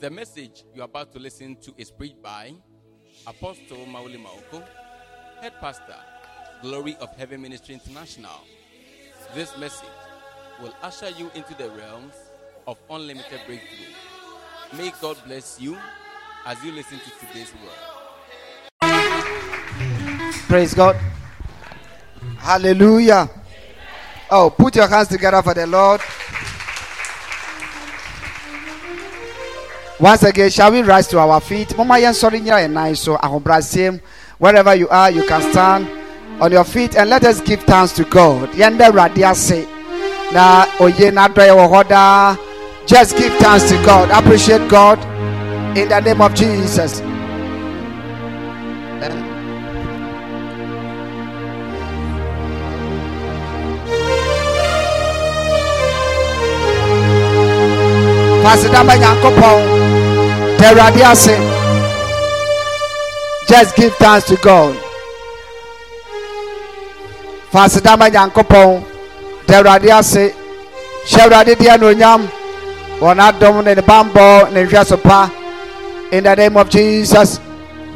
The message you're about to listen to is preached by Apostle Mauli Maoko, Head Pastor, Glory of Heaven Ministry International. This message will usher you into the realms of unlimited breakthrough. May God bless you as you listen to today's word. Praise God. Hallelujah. Oh, put your hands together for the Lord. Once again, shall we rise to our feet? Mama yen sorry so ahobrasiem. Wherever you are, you can stand on your feet and let us give thanks to God. Yende na. Just give thanks to God. Appreciate God in the name of Jesus. Pasidamba Yankopon, Teradi ase. Just give thanks to God. Pasidamba Yankopon, Teradi ase. Shewradi dia no nyam. Wana dom ne bambo ne hwɛ so pa. In the name of Jesus.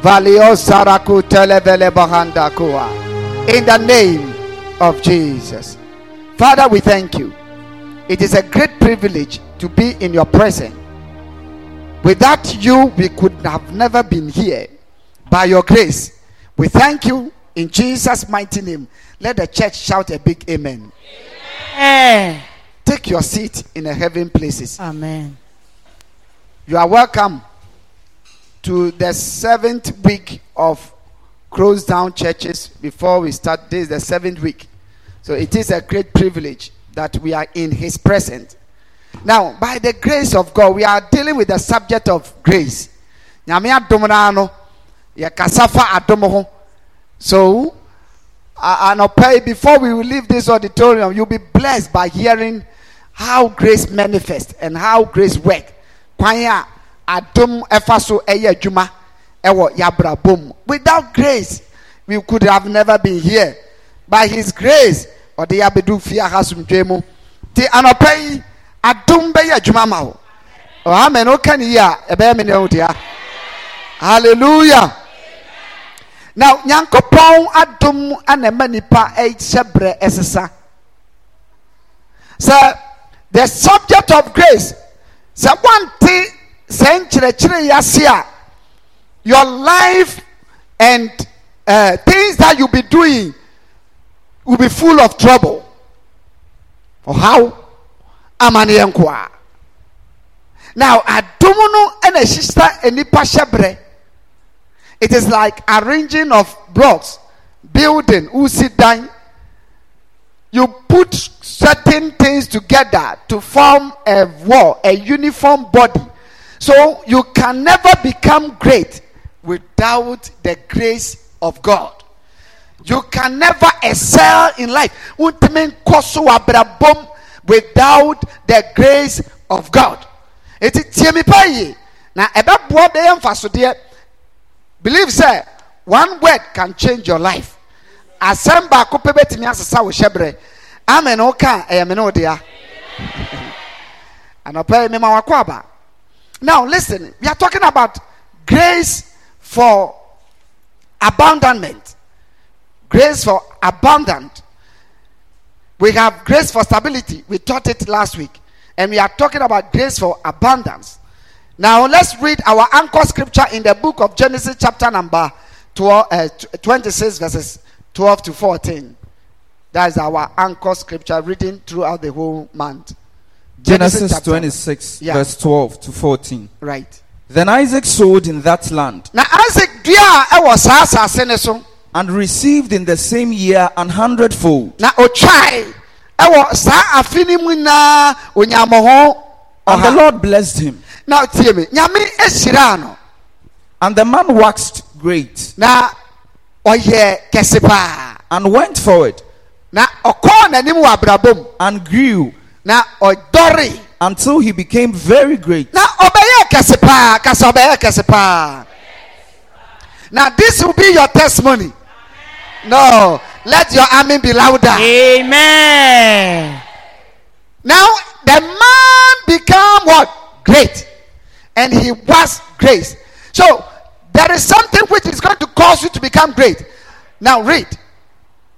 Valio Saraku Televele Bahanda Kua. In the name of Jesus. Father, we thank you. It is a great privilege to be in your presence. Without you, we could have never been here. By your grace, we thank you in Jesus' mighty name. Let the church shout a big amen. Eh. Take your seat in the heaven places. Amen. You are welcome to the seventh week of closed down churches before we start. This is the seventh week. So it is a great privilege that we are in His presence. Now, by the grace of God, we are dealing with the subject of grace. So, uh, anɔpa before we leave this auditorium, you'll be blessed by hearing how grace manifests and how grace works. Mu. Without grace, we could have never been here. By His grace, ɔde yabedu fie aha somdwe mu. Adom bɛyɛ adwuma ma wo. Ɔhamen woka ne yi a ɛbɛyɛ me. Hallelujah. Now, nyankopɔn adom ana ɛma nipa ɛhyɛ brɛ ɛsesa. Sɛ the subject of grace sɛ wante sɛ nkyerɛkyerɛ yi ase a your life and uh, things that you be doing will be full of trouble ɔhaw amaneɛ nkoa now adom no ɛna ɛhyesa nipa hyɛ brɛ it is like arranging of blocks building usi dan you put certain things together to form a wall, a uniform body. So you can never become great without the grace of God. You can never excel in life Wontumi nkɔ so wɔ without the grace of God. Eti tie mi pa yie na ɛbɛboa bɛyɛ mfasodeɛ. Believe sɛ one word can change your life. asɛm baako pɛ bɛtumi asesa wo hyɛberɛ amen woka ɛyɛ me ne yi mema wakɔ now listen we are talking about grace for abandonment grace for abundant we have grace for stability we taught it last week and we are talking about grace for abundance now let's read our anchor scripture in the book of genesis chapter number 12, uh, 26 verses 12 to 14. That is our anchor scripture reading throughout the whole month. Genesis chapter- 26, Yeah. verse 12 to 14. Right. Then Isaac sowed in that land Now, Isaac dua a ɛwɔ saa asase ne so, and received in the same year an hundredfold. na otwae ɛwɔ saa afe no mu nyinaa onyammɔho And the. Lord blessed him. Na tie me, nyame ahyiraa no, And the man waxed great na ɔyɛ kɛse paa. and went forward Na ɔkɔɔ n'anim wɔ and grew na ɔdɔre, until he became very great. na ɔbɛyɛ kɛse paa, kasa ɔbɛyɛ kɛse paa. Now, this will be your testimony. No, Let your army be louder. Amen. Now the man became what? Great. And he was great. So there is something which is going to cause you to become great. Now read.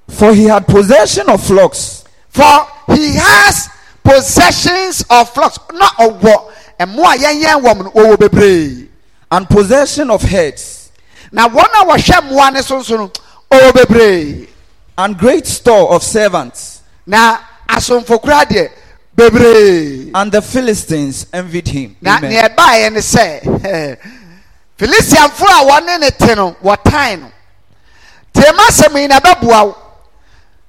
For he had possession of flocks For he has possessions of flocks. Not of what? And more yen woman over bebree. and possession of heads Na wɔn a wɔhwɛ mmoa ɔwɔ bebree. and great store of servants. Na asomfokura deɛ bebree. And the Philistines envied him. Na nea ɛbaeɛ ne sɛ Felisianfo a wɔne ne te no wɔtan no. Tiema asɛm yi na ɛbɛboa wo.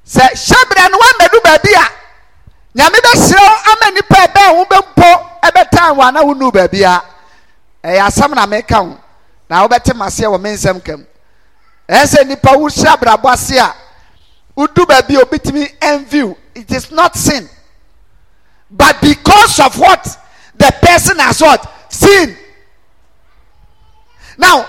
Sɛ hyɛbrɛ no wɔmmɛdu baabi a nyame wo ama nnipa ɛbɛn ho bɛmpo ɛbɛtan wo ana wonu baabi a ɛyɛ asɛm na meka ho na wobɛte maseɛ wɔ me nsɛm kam ɛyɛ sɛ nnipa wohyɛ abrabɔ ase a wodu baabi a obitumi envy it is not sin. But because of what the person has what? Seen now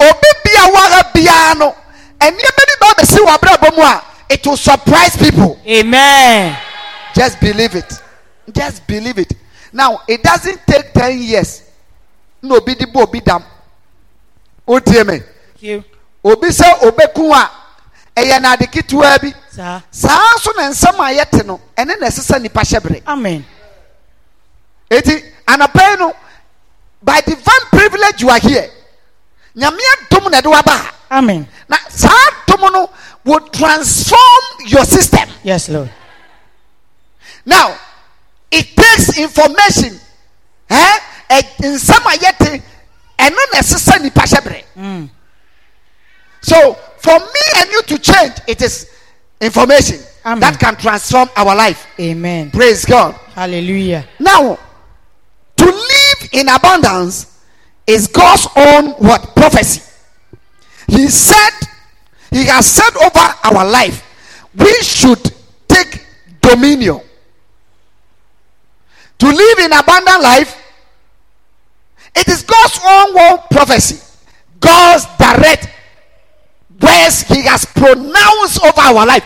obi bia wara biara no nneɛma bi ba bɛsi wɔ abrabɔ mu a it will surprise people. Amen. just believe it. Just believe it. Now it doesn't take ten years. Na obi di bɔ obi dam. O tie me. Thank you. Obi sɛ obeku a ɛyɛ n'ade ketewa bi Sir. saa nso na nsɛm a yɛte no ɛne na nipa Amen. eti anapa yi no by divine privilege you are here nyame adom na ɛde waba ha Amen. na saa adom no will transform your system Yes, Lord. now it takes information eh? ɛ nsɛm a yɛte ɛno na ɛsesa nipa hyɛbere so for me and you to change it is information Amen. that can transform our life. Amen. praise god. Hallelujah. now to live in abundance is god's own what? Prophecy. He said he has said over our life we should take dominion. To live in abundant life it is god's own word prophecy. God's direct words he has pronounced over our life.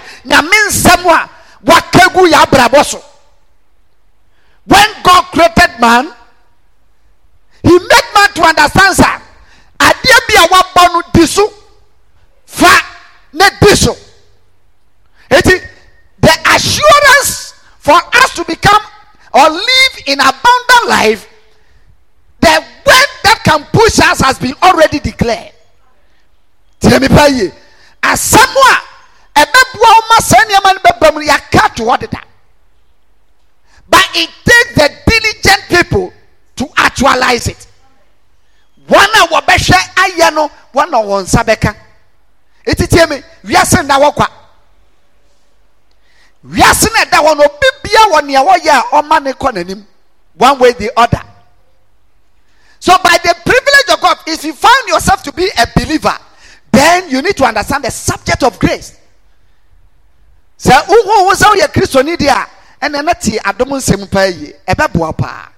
When god created man he made man to understand sir adeɛ bi a wabɔ no fa ne di so the assurance for us to become or live in abundant life the word that can push us has been already declared tiɛ mi pa yie asɛm a ɛbɛboa wo ma saa nneɛma no bɛba mu no yɛaka to hɔ deda. But it takes the diligent people to actualize it. Wɔn a wɔbɛhwɛ ayɛ no wɔn na wɔn nsa bɛka. Eti tie mi wiase nda wɔ kwa. Wiase na ɛda hɔ no obi bia wɔ nea wɔyɛ a ɔma ne kɔ n'anim one way the other. So by the privilege of God if you find yourself to be a believer then you need to understand the subject of grace. Sɛ wohu sɛ woyɛ kristoni deɛ a ɛna ɛna te adom nsɛm paa yie paa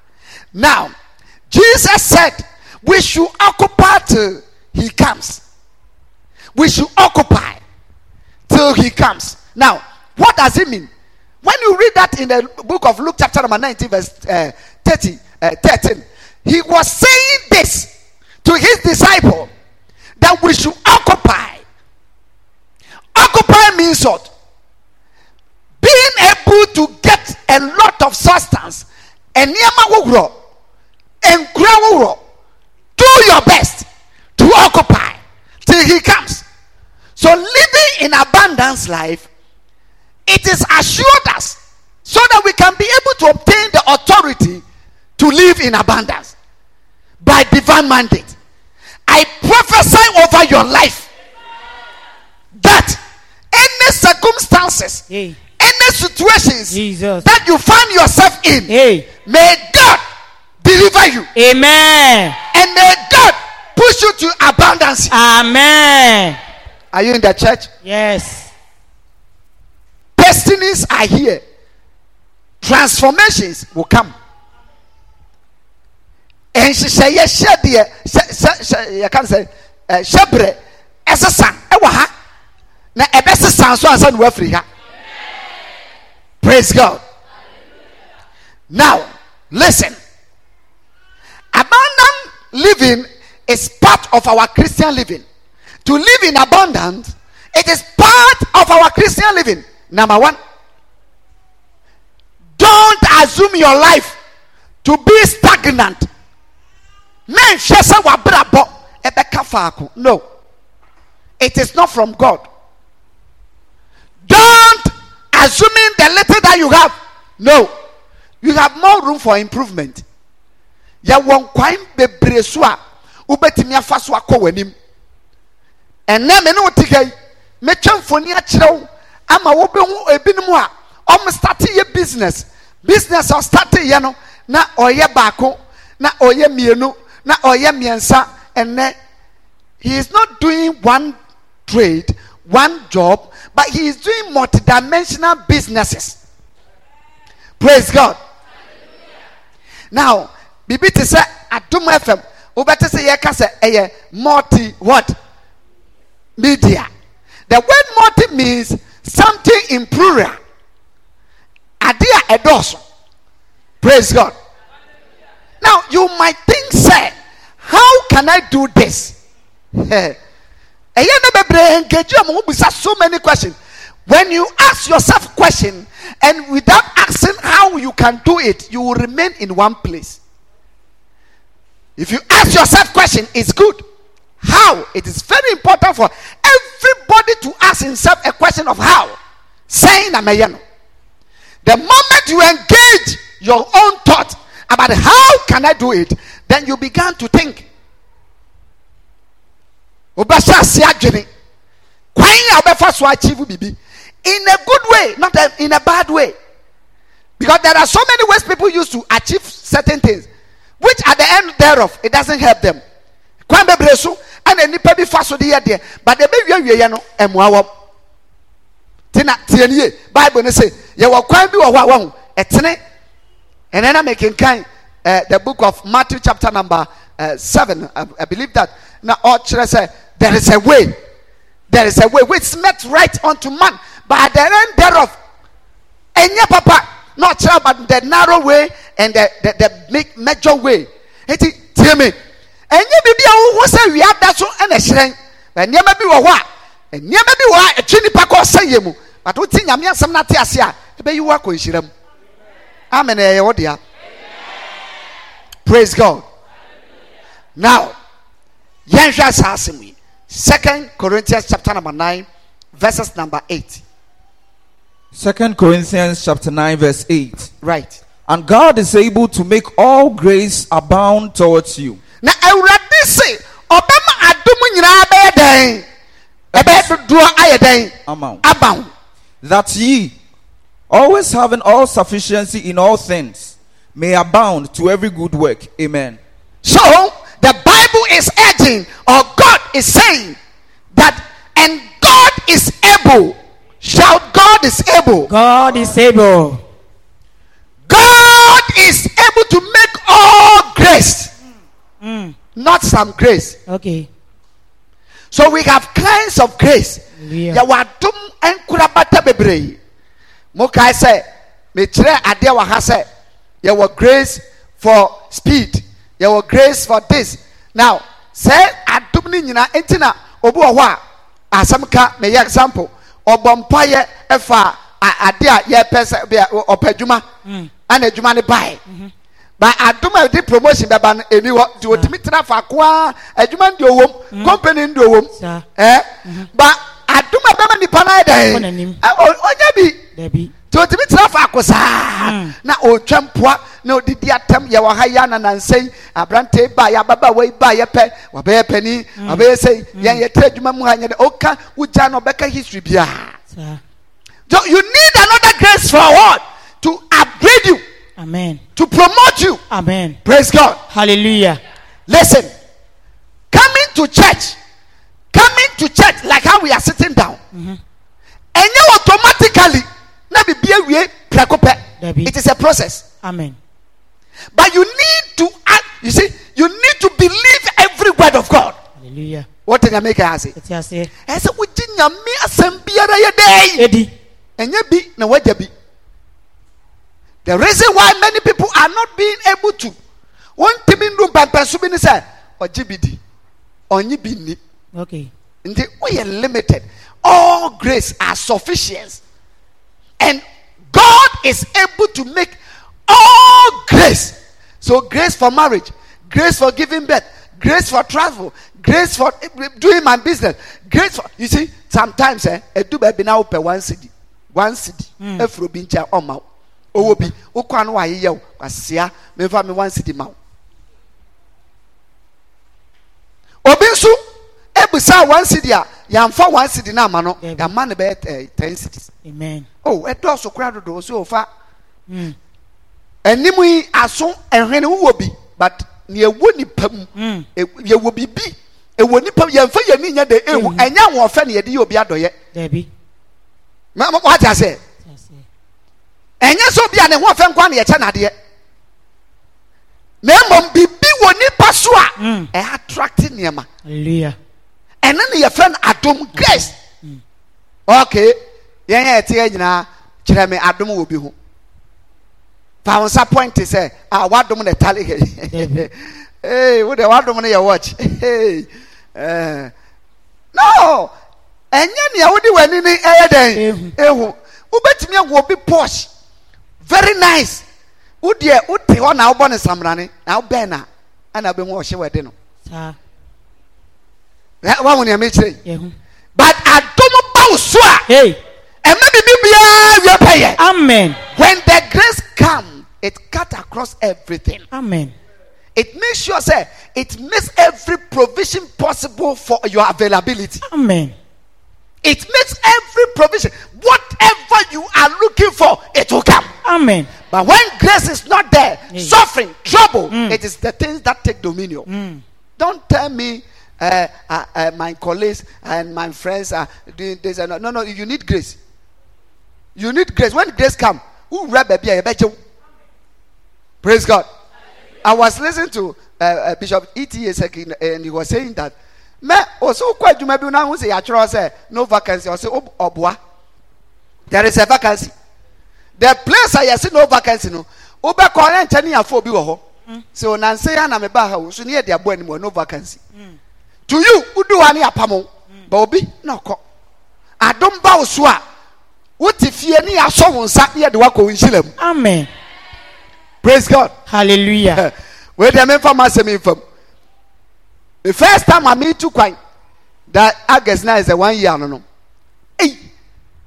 now jesus said we should occupy till he comes. We should occupy till he comes. Now what does it mean? When you read that in the book of luke chapter number 19 verse uh, 30 uh, 13 he was saying this to his disciple that we should occupy. Occupy means what? Being able to get a lot of substance nkura ahodoɔ do your best to occupy till he comes. So living in abundance life it is assured us so that we can be able to obtain the authority to live in abundance by divine mandate i prophesy over your life that any circumstances Hey. any situations Jesus. that you find yourself in Hey. may god deliver you Amen. and may god push you to abundance Amen. are you in the church Yes. destinies are here transformations will come nhyehyɛeɛ hyɛdeɛ hyɛ yɛka no sɛ ɛ hyɛbrɛ ɛsesa ɛwɔ ha. Na ɛbɛsesa so ansa na wafiri ha. Praise god. Now listen. Abundant living is part of our christian living. To live in abundance it is part of our christian living. Number one. Don't assume your life to be stagnant menhwɛ sɛ wabrabɔ. Ɛbɛka faako. No. It is not from god. Don't assuming the little that you have. No. You have more room for improvement. Yɛwɔ nkwan bebree so a wobɛtumi afa so akɔ w'anim. Ɛnɛ me ne wo te ka yi wo ama wobɛhu ebinom a ɔmo starte yɛ business. Business a ɔstarte yɛ no na ɔyɛ baako na ɔyɛ mmienu na ɔyɛ mmiɛnsa ɛnɛ he is not doing one trade one job but he is doing multidimensional businesses. Praise god. Now biribi te sɛ adom fm wobɛte sɛ yɛka sɛ multi what? Media. The word multi means something in plural ade a ɛdɔɔso. Praise god now you might think sir, how can i do this? So many questions. When you ask yourself question and without asking how you can do it you will remain in one place. If you ask yourself question it's good. How? It is very important for everybody to ask himself a question of how. Saying amayeno the moment you engage your own thought about how can i do it? Then you began to think. Wobɛhyɛ ase adwene kwan a wobɛfa so biribi in a good way not in a bad way. Because there are so many ways people use to achieve certain things which at the end thereof it doesn't help them. Kwan bebree so ɛna nipa bi fa so de but ebe wie wie yɛ no ɛmoa tina tie nie bible ne say yɛwɔ kwan bi wɔ hɔ a wɔn ɛtene ɛnɛ na mekenkan uh, the book of matthew chapter number uh, seven. I, I believe that. Now, na ɔkyerɛ say, there is a way. There is a way which met right unto man. But the end thereof ɛnyɛ papa not ɔkyerɛ but the narrow way and the the the major way. Eti tie me ɛnyɛ bibi a wohu sɛ wia da so ɛna hyerɛn na nneɛma bi wɔ hɔ a nneɛma bi wɔ hɔ a ɛtwi nipa kɔ ɔsɛ yɛ mu but wote nyame asɛm na te ase a ɛbɛyi wo akɔ nhyira amen. Ɛyɛ wo dea praise god. Now yɛnhwɛ saa asɛm yi. Second corinthians chapter number nine verses number eight. Second Corinthians chapter 9 verse 8. right. And God is able to make all grace abound towards you, na awurade se ɔbɛma adom nyinaa bɛyɛ dɛn? Ɛbɛyɛ dodoɔ ayɛ dɛn? Amount, aba that ye, always having all sufficiency in all things, may abound to every good work. Amen. So the Bible is urging, or God is saying that, and God is able. Shout, God is able. God is able. God is able to make all grace, mm. not some grace. Okay. So we have kinds of grace. Hallelujah. Yɛwɔ adom nkorabata bebree. Mo kae sɛ, mekyerɛ adeɛ wɔ ha sɛ, yɛwɔ grace for speed. Yɛwɔ grace for this. Now, sɛ adom ne nyinaa enti na obi wɔ hɔ a asɛm ka meyɛ example. Ɔbɔ mpaeɛ ɛfa a- ade a yɛpɛ sɛ ɔpɛ adwuma. Ɛna adwuma ne bae. Ba adom a yɛde promotion bɛba no ɛni hɔ nti otumi tena faako a adwuma no deɛ ɔwɔ mu company no deɛ ɔwɔ mu Saa. ɛ ba adum a bɛma nipa Kɔ dɛ ɔnyɛ bi. Dabi. tí o ti mi tena faako saa hmm. na otwa mpoa na odidi atam yɛ wɔ ha yɛ ananansa yi aberante ba yɛ ababaawa yi ba yɛ pɛ wabɛyɛ pɛni hmm. wabɛyɛ sɛ hmm. yɛn yɛ tẹ adwuma mu ha nyɛ dɛ ɔka wogya na ɔbɛka history biara so you need another grace for what? To upgrade you. Amen. to promote you. Amen. praise God. Hallelujah. Listen, coming to church, coming to church like how we are sitting down, and you automatically na bibi ewie preko pɛ. Dabi. It is a process, Amen. but you need to act. You see, you need to believe every word of God. Hallelujah. wote nyame ka ase ɛte aseɛ ɛsɛ wogye nyame asɛm biara yɛ dɛn edi ɛnyɛ bi na wagya bi the reason why many people are not being able to wɔntumi ndu mpɛmpɛnso bi ne sɛ ɔgye bi di ɔnye bi nni okay. Nti woyɛ limited. All grace are sufficient. And god is able to make all grace. So grace for marriage grace for giving birth grace for travel grace for eh, eh, doing my business grace for you see sometimes eh edu baabi na wopɛ one cedi one cedi efiri hmm. obi hmm. nkyɛn ɔma wo owó bi wokɔ ano wayeyɛ wo kwasia mefa me one cedi ma wo obi nso ebusa one cedi a yànfa one cedi na ama no yàma ne bɛyɛ ɛ ten cedis amen. Oh ɛdɔɔso kora dodo so ofa Mm. anim yi aso ɛhwene wowɔ bi but nea ɛwɔ nipa mu e- yɛwɔ bibi ɛwɔ nipa mu yɛnfa yɛn ni nyɛ de ehu Mhm. ɛnyɛ ahoɔfɛ na yɛde yɛ obi adɔyɛ dabi mɛ mɛ wate ase ɛnyɛ sɛ obi a ne ho ɔfɛ nkwa na yɛkyɛ nadeɛ na mmom bibi wɔ nipa so a Mm. ɛ attract nneɛma hallelujah ɛno ne yɛfrɛ no adom grace. Okay yɛn yɛ ɛteɛ nyinaa kyerɛ me adom wɔ bi ho. Fa wo nsa point sɛ a wadom na Dabi. hey wo deɛ wadom no yɛ watch. Hey eh. no ɛnyɛ nea wode w'ani ne ɛyɛ dɛn Ehu. wobɛtumi ahu obi posh. Very nice. Wo deɛ wote hɔ na wobɔ ne samrane na wobɛn na ɛna wobɛhu ɔhye wɛde no. Saa wahu mekyerɛ yi yɛho but adom ba wo so a hey. Ɛma biribi biara wie pɛyɛ amen. When the grace come it cut across everything. Amen. It makes sure say it makes every provision possible for your availability. Amen. It makes every provision whatever you are looking for it will come. Amen. But when grace is not there Mm. suffering trouble it is the things that take dominion. Mm. don't tell me uh, uh, uh, my colleagues and my friends are doing this and no no you need grace. You need grace. When grace come who baby a wo. praise god. I was listening to uh, uh, bishop eta sekin and he was saying that mɛ ɔsɛ wokɔ adwuma bi na ho sɛ yɛatwerɛ sɛ no vacancy? Ɔsɛ wo- ɔboa there is a vacancy. The place a yɛsi no vacancy no. Wobɛkɔ ɔyɛ nkyɛn ne yɛafɔ obi wɔ hɔ sɛ ɔnanse ya na meba ha so yɛde aboa anim no vacancy to you wodu hɔ a ne yɛapam wo ba obi na ɔkɔ adom ba wo so a wote fie ne yɛasɔ wo nsa ne yɛde woakɔ wo nhyira mu. Amen. Praise god. Hallelujah. Wei deɛ memfa ma asɛm mfam the first time a metu kwan that august na is the one year no no ei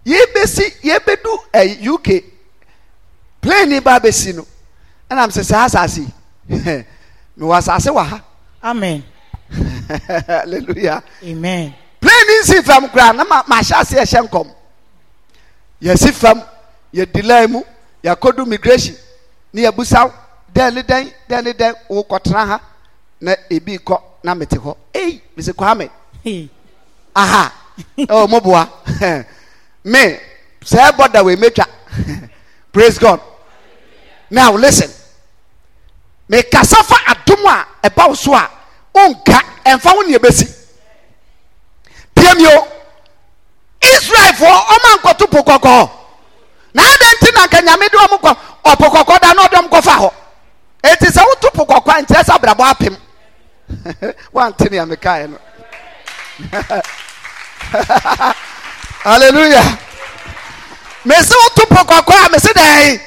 yɛbɛsi yɛbɛdu eh, uk plane ni ba bɛsi no. Ɛna m sɛ saa asase mewɔ asase wɔ ha. Amen hallelujah. Amen. Plane nsi fam koraa na ma mahyɛ ase ɛhyɛ nkɔm yɛsi fam yɛdi line mu yɛakɔdu migration ne yɛbusaw dɛn ne dɛn dɛn ne dɛn wokɔtena ha na ebi kɔ na mete hɔ ei mesi kwame. Aha. Oh moboa. Me sɛ bɔda wei metwa praise god. Now listen. Mekasa fa adom a ɛba wo so a wonka ɛmfa wo neɛ bɛsi piamio israelfoɔ ɔma nkɔto po kɔkɔɔ na adɛn nti na nka nyame de ɔmo kɔ ɔpo kɔkɔɔ da na ɔde ɔmo kɔfa hɔ eti sɛ woto po kɔkɔɔ nkyerɛ sɛ abrabɔ apem wante nea mekaeɛ no hallelujah. Mesi woto po kɔkɔɔ a mesi dɛn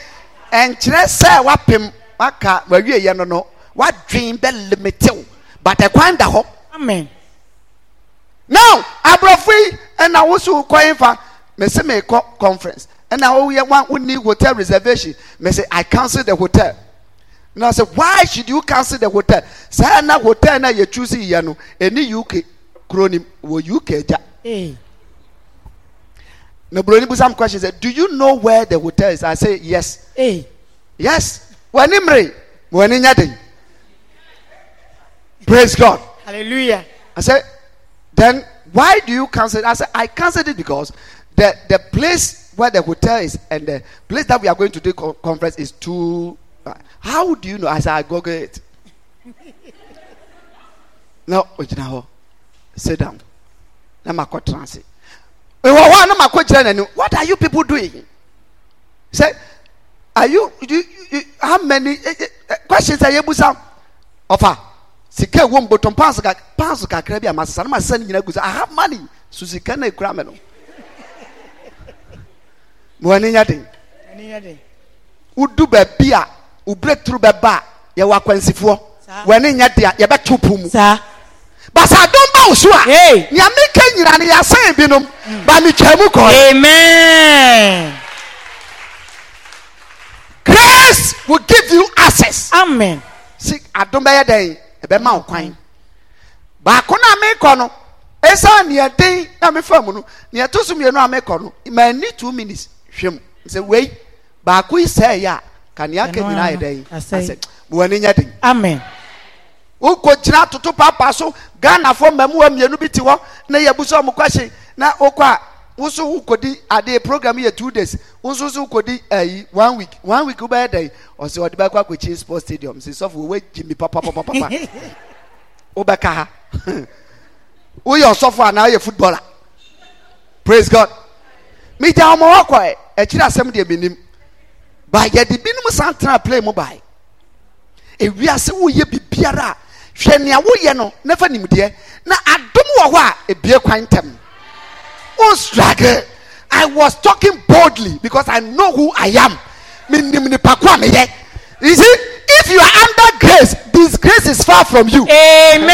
ɛnkyerɛ sɛ wapem waka wawie yɛ no no wadwen bɛ limitew but ɛkwan da hɔ. Amen. Now aborɔfo yi ɛna woso kɔn fa mesi mi kɔ conference. Ɛna woyɛ wa woni hotel reservation. Mesi i cancel the hotel. Na sɛ why should you cancel the hotel? Saa na hotel na yɛ choose yɛ no ɛni uk kuro nim wɔ uk agya hey. Na buroni busam question sɛ do you know where the hotel is? I say yes. Hey. Yes. W'ani mmiri w'ani nya den praise god hallelujah I said, then why do you cancel it? I said, I canceled it because the, the place where the hotel is and the place that we are going to do co- conference is too. uh, How do you know? I said, I Google it. no, ogyina hɔ. sit down na makɔ tena ase ɛwɔ hɔ a na makɔ what are you people doing Say, are you, you, you how many eh, eh, questions a yɛbusa ɔfa sika ɛwɔ mu bɔtɔn paans ka paans kakra bi a ma sisan ne ma sisan ne nyinaa gu sɛ i have money. So sika na ekura mi no. Mo ani nya den. Wodu baabi a wo breakthrough bɛba a yɛwɔ akwansifoɔ. W'ani nya den a yɛbɛto po mu. Basa dɔm ba wo so a nea meka nyina no yɛasɛn binom. Ba metwa mu kɔɔ amen. Grace will give you access. Amen. Si adom bɛyɛ dɛn ɛbɛma wo kwan baako no a mekɔ no ɛsiane nea den na mefa mu no nea ɛto so mmienu a mekɔ no manni two minutes hwɛ mu. Sɛ wei baako yi sɛeɛ a kanea ka nyinaa yɛ dɛn? Asɛ w'ani nyɛ den. Amen. Wokɔgyina toto papa so ghanafoɔ mmamuwa mmienu bi te hɔ na yɛbu sɛ ɔmo kwahye na wokɔ a woso wokɔdi adeɛ program yɛ two days. Woso so wokɔdi ayi one week. One week wobɛyɛ dɛn? Ɔsɛ ɔde bɛkɔ akɔkyi sports stadium. Sɛ sɔfo wɔwɔ gyi mi papapapapa. Wobɛka ha. Woyɛ ɔsɔfo anaa woyɛ footballer? Praise god. Megya ɔmo hɔ kɔɛ akyiri asɛm deɛ menim. Ba yɛde binom san tena play mu bae. Ewiase woyɛ biribiara. A hwɛ nea woyɛ no na fa nimdeɛ. Na adom wɔ hɔ a ebie kwan ntɛm o struggle i was talking boldly because i know who i am. Menim nipa ko a meyɛ you see if you are under grace this grace is far from you. Amen.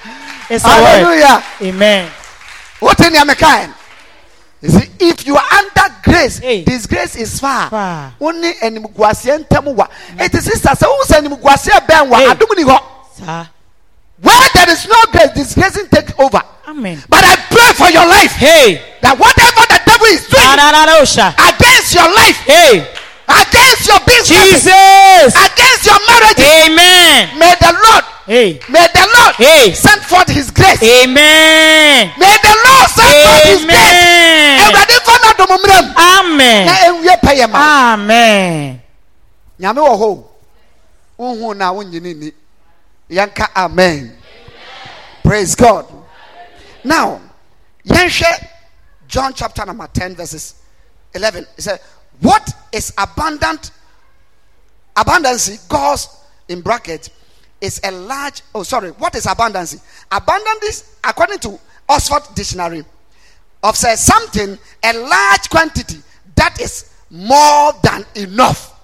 It's word hallelujah. Amen. Mekae no you see if you are under grace Hey. grace is far. Far. wo ne animguaseɛ ntɛm wa eti sisan sɛ wo sɛ animguaseɛ bɛn Where there is no grace, disgrace take over. amen But I pray for your life hey that whatever the devil is doing against your life, hey against your business, jesus against your marriage, amen may the Lord, hey may the Lord Hey. send forth His grace. amen May the Lord send forth His grace. amen Awurade fa na dɔm mmerɛ mu na amen ewie pɛyɛ ma. amen Nyame wɔ hɔ. Wohu na wonyini ni. Yɛnka amen. Praise God. Now, yɛnhwɛ John chapter number 10 verses 11. It said, what is abundant? Abundancy, God's in bracket, is a large, oh sorry, what is abundancy? Abundance, according to Oxford Dictionary, of say something, a large quantity that is more than enough.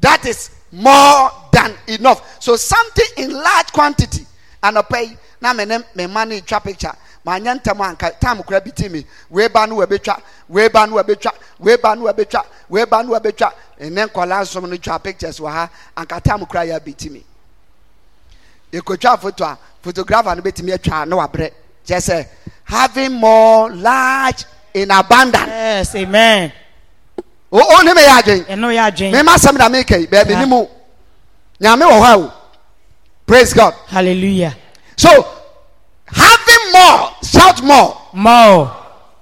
That is more than enough. So something in large quantity. And I pay na me ne me money twa picture. Ma nya ntam anka time kura bi ti me. We ba no we betwa, we ba no we betwa, we ba no we betwa, we ba no we betwa. Ene nkwala nsom no twa pictures wa ha anka time kura ya bi ti me. Ekotwa photo a photographer no betimi atwa na wabrɛ. Kyerɛ sɛ having more large in abundance. yes amen O o ne me yɛ adwen. ɛno yɛ adwen mema asɛm na yi baabi Saa. ni mu nyame wɔ hɔ a o praise god. Hallelujah. So having more shout more. More.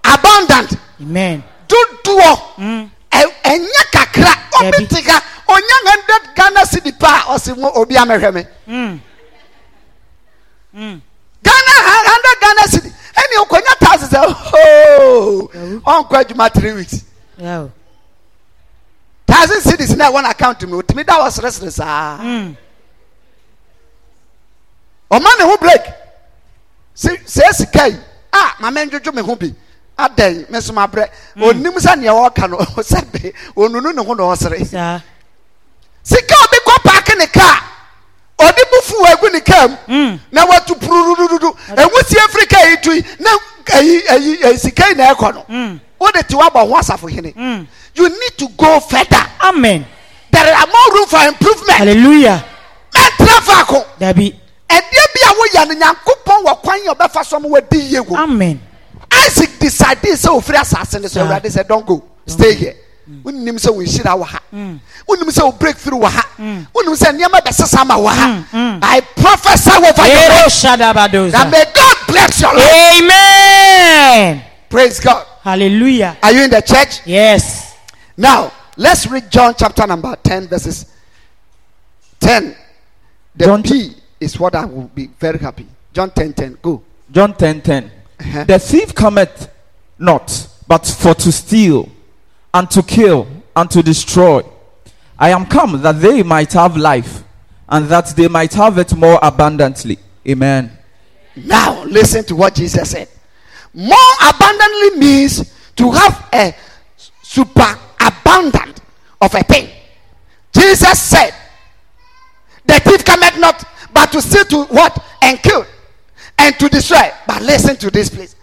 Abundant. Amen. Dodoɔ. Mm. ɛnyɛ kakra. Obi te ka onya hundred ghana cedi pa a ɔsi mu obi amɛhwɛ me. Mm. Mm. ghana hu- hundred ghana cedi ɛni okonya taasi sɛ ooo ɔnkɔ adwuma three weeks. Yeah. Thousand cedis na ɛwɔ n'account mu otumi da wɔ seresere saa. Mm. ɔma ne ho break sɛ sika yi a maame ndwodwo me ho bi adan me nso mabrɛ onim sɛ nea ɔka no sɛ be onunu ne ho na ɔsere sika obi kɔ paaki ne kaa ɔde bufu egu ne kaa mu Mm. na watu purururudu ewusie firi kaa yi tu yi na ayi ayi sika yi na ɛkɔ no Mm. wode ti wabɔ ho asafo hene. You need to go further. Amen. There are more room for improvement. Hallelujah. Mɛtena faako dabi bi a woyɛ no nyankopɔn wɔ kwan yɛ ɔbɛfa so ma wadi yie wo amen. Isaac decided sɛ ofiri asase no so Saa. awurade sɛ don't go. Stay here. Wonim sɛ wo nhyira wɔ ha. Mm. wonim sɛ wo breakthrough wɔ ha. Mm. wonim sɛ nneɛma bɛsesa ma wɔ ha. Mm, mm. i prophesy over your life. that may god bless your life. Amen. Praise god. Hallelujah. Are you in the church? Yes now let's read john chapter number 10 verses 10 the John p is what i will be very happy John 10 10. Go. John 10 10. Uh-huh. The thief cometh not, but for to steal, and to kill, and to destroy. I am come that they might have life, and that they might have it more abundantly. Amen. Now, listen to what Jesus said. More abundantly means to have a super abundant of a thing. Jesus said, The thief cometh not, but to steal to what? And kill and to destroy. But listen to this, please.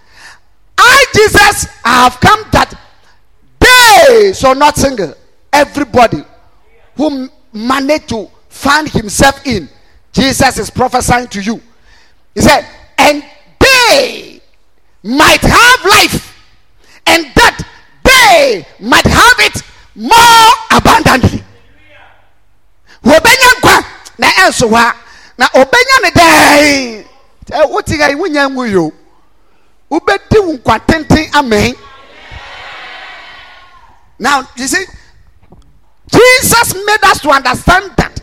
I, Jesus, have come that they, so not single, everybody who managed to find himself in, Jesus is prophesying to you. He said, and they might have life, and that they might have it more abundantly. Wɔbɛnya nkwa na ɛnso hɔ na ɔbɛnya ne dɛn. Ɛ, Wote ha yi wonya wo nkwa tenten amen. Now you see, Jesus made us to understand that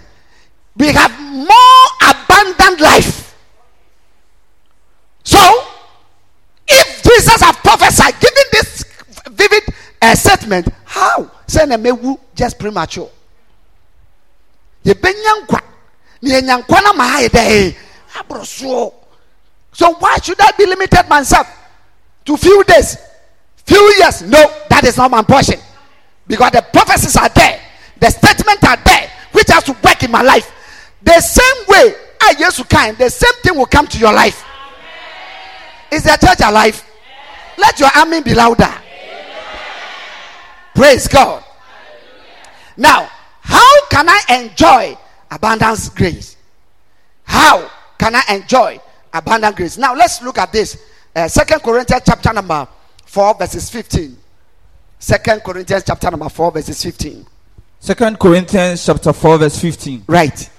we have more abundant life. So, if Jesus have prophesied, giving this uh, statement, how? Say na mewu just premature. Yɛbɛnya nkwa. Na na ma ayɛ. So why should I be limited myself to few days, few years? No, that is not my portion. Because the prophecies are there, the statements are there, which has to work in my life. The same way I used to kind, the same thing will come to your life. Is the church alive? Let your amen be louder. Praise God. Now, how can I enjoy abundance grace? How can I enjoy abundant grace? Now, let's look at this. Uh, Second Corinthians chapter number 4, verses 15. Second Corinthians chapter number 4, verses 15. Second Corinthians chapter 4, verse 15. Right.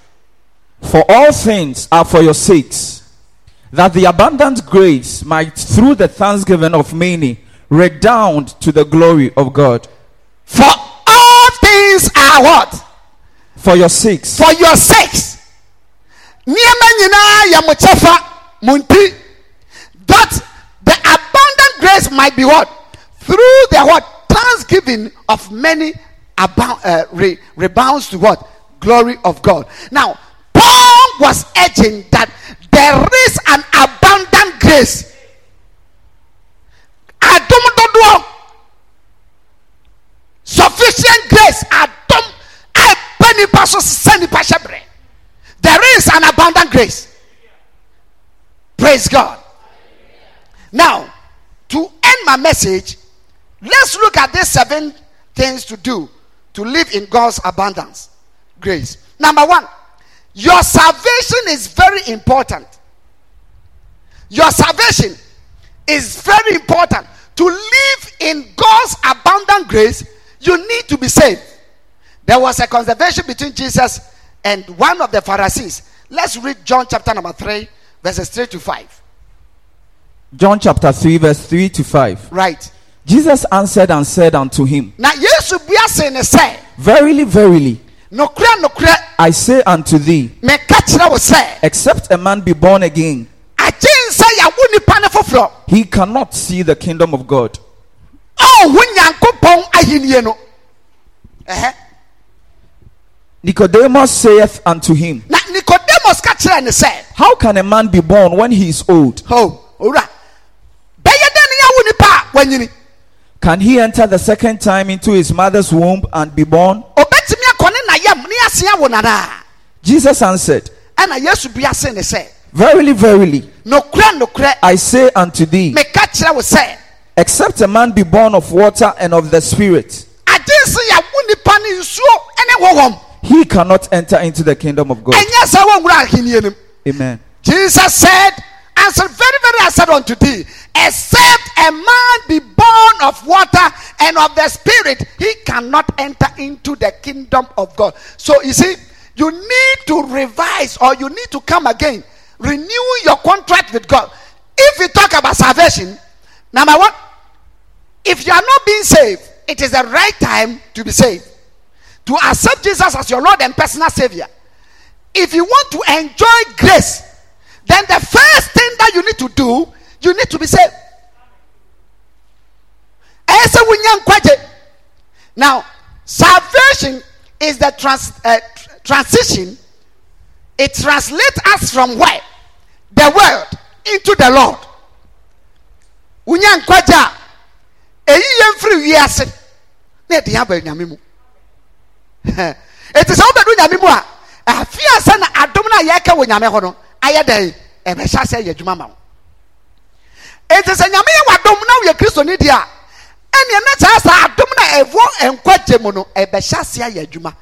For all things are for your sakes, that the abundant grace might, through the thanksgiving of many, redound to the glory of God. For all things are what? For your sakes. For your sakes. Nneɛma nyinaa yɛ mo kyɛfa, mo nti. That the abundant grace might be what? Through the what? Thanksgiving of many abound, uh, re- rebounds to what? Glory of God. Now, Paul was urging that there is an abundant grace. Sufficient grace. Adom. Ɛbɛ nipa so sɛ nipa hyɛ. There is an abundant grace. Praise God. Now, to end my message, let's look at these seven things to do to live in God's abundance. Grace. Number one, your salvation is very important. Your salvation is very important. To live in God's abundant grace, you need to be saved. There was a conversation between Jesus and one of the Pharisees. Let's read John chapter number 3, verses 3 to 5. John chapter 3, verse 3 to 5. Right. Jesus answered and said unto him, Now, Yesu bia se ne sɛ, Verily, verily, I say unto thee, meka kyerɛ wo sɛ, except a man be born again, agye nsɛ yɛwo nipa ne foforɔ. he cannot see the kingdom of God. Ɔnho nyankopɔn ahennie no. Ɛhɛ. Nicodemus saith unto him, Na Nicodemus ka kyerɛ ne sɛ, How can a man be born when he is old? ho, owura, bɛyɛ dɛ ne yɛwo nipa a wanyini. Can he enter the second time into his mother's womb and be born? Obetumi akɔ ne na yam ne yɛase awo nana. Jesus answered, Ɛna Yesu bia se ne sɛ, Verily, verily, nokura nokura I say unto thee, meka kyerɛ wo sɛ, except a man be born of water and of the Spirit, agye nsɛ yɛwo nipa ne nsuo ne honhom. he cannot enter into the kingdom of God. ɛnyɛ sɛ wɔnwura ahennie no mu. Amen. Jesus said, answered very, very, I said unto thee, except a man be born of water and of the spirit, he cannot enter into the kingdom of God. So you see, you need to revise or you need to come again, renew your contract with God. If we talk about salvation, number one, if you are not being saved, it is the right time to be saved. To accept Jesus as your Lord and personal Savior. If you want to enjoy grace, then the first thing that you need to do, you need to be saved. now salvation is the trans uh, transition it translates us from where the world into the lord wonya nkwagye a ɛyi yɛn firi wiase. Na ɛde yɛn aba nyame mu. Eti sɛ wobɛdu nyame mu a afia sɛ na adom no a yɛka wɔ nyame hɔ no ayɛ dɛn? Ɛbɛhyɛ sɛ yɛ adwuma ma wo. Eti sɛ nyame yɛ wadom na woyɛ kristoni deɛ a ɛneɛ na kyerɛ sɛ adom no a ɛwɔ nkwagye mu no ɛbɛhyɛ ase ayɛ adwuma.